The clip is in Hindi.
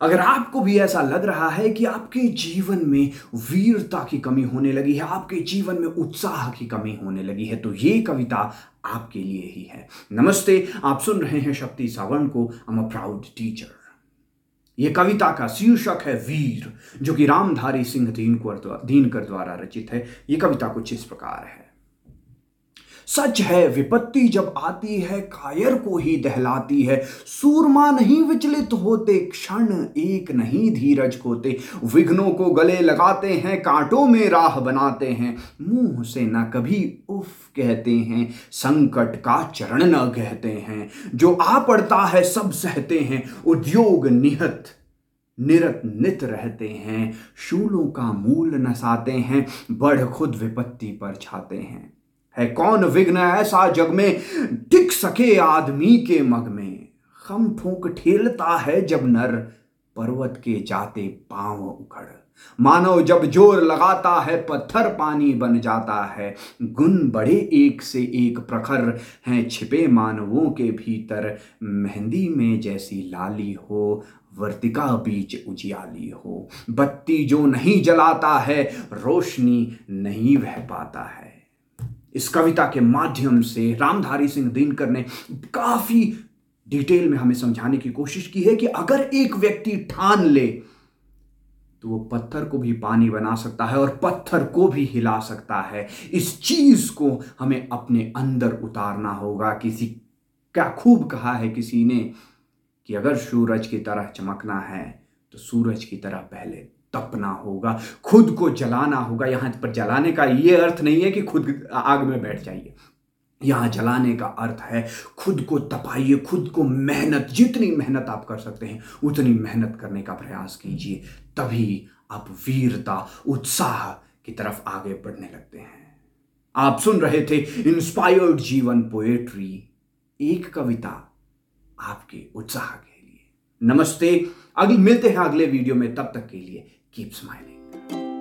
अगर आपको भी ऐसा लग रहा है कि आपके जीवन में वीरता की कमी होने लगी है, आपके जीवन में उत्साह की कमी होने लगी है तो ये कविता आपके लिए ही है। नमस्ते, आप सुन रहे हैं शक्ति सावर्ण को। अम अ प्राउड टीचर ये कविता का शीर्षक है वीर, जो कि रामधारी सिंह दीनकर द्वारा रचित है। ये कविता कुछ इस प्रकार है। सच है, विपत्ति जब आती है, कायर को ही दहलाती है। सूरमा नहीं विचलित होते, क्षण एक नहीं धीरज खोते। विघ्नों को गले लगाते हैं, कांटों में राह बनाते हैं। मुँह से न कभी उफ कहते हैं, संकट का चरण न कहते हैं। जो आ पड़ता है, सब सहते हैं। उद्योग निहत, निरत नित रहते हैं। शूलों का मूल नसाते हैं, बढ़ खुद विपत्ति पर छाते हैं। है कौन विघ्न ऐसा जग में टिक सके आदमी के मग में? खम ठोक ठेलता है जब नर, पर्वत के जाते पाँव उखड़। मानव जब ज़ोर लगाता है, पत्थर पानी बन जाता है। गुण बड़े एक से एक प्रखर हैं छिपे मानवों के भीतर। मेहंदी में जैसी लाली हो, वर्तिका बीच उजियाली हो। बत्ती जो नहीं जलाता है, रोशनी नहीं बह पाता है। इस कविता के माध्यम से रामधारी सिंह दिनकर ने काफ़ी डिटेल में हमें समझाने की कोशिश की है कि अगर एक व्यक्ति ठान ले तो वो पत्थर को भी पानी बना सकता है और पत्थर को भी हिला सकता है। इस चीज़ को हमें अपने अंदर उतारना होगा। किसी, क्या खूब कहा है किसी ने कि अगर सूरज की तरह चमकना है तो सूरज की तरह पहले तपना होगा, खुद को जलाना होगा। यहाँ पर जलाने का यह अर्थ नहीं है कि खुद आग में बैठ जाइए। यहाँ जलाने का अर्थ है खुद को तपाइए, खुद को मेहनत, जितनी मेहनत आप कर सकते हैं, उतनी मेहनत करने का प्रयास कीजिए। तभी आप वीरता, उत्साह की तरफ़ आगे बढ़ने लगते हैं। आप सुन रहे थे इंस्पायर्ड जीवन पोएट्री एक कविता आपके उत्साह के नमस्ते। अगले मिलते हैं अगले वीडियो में। तब तक के लिए कीप स्माइलिंग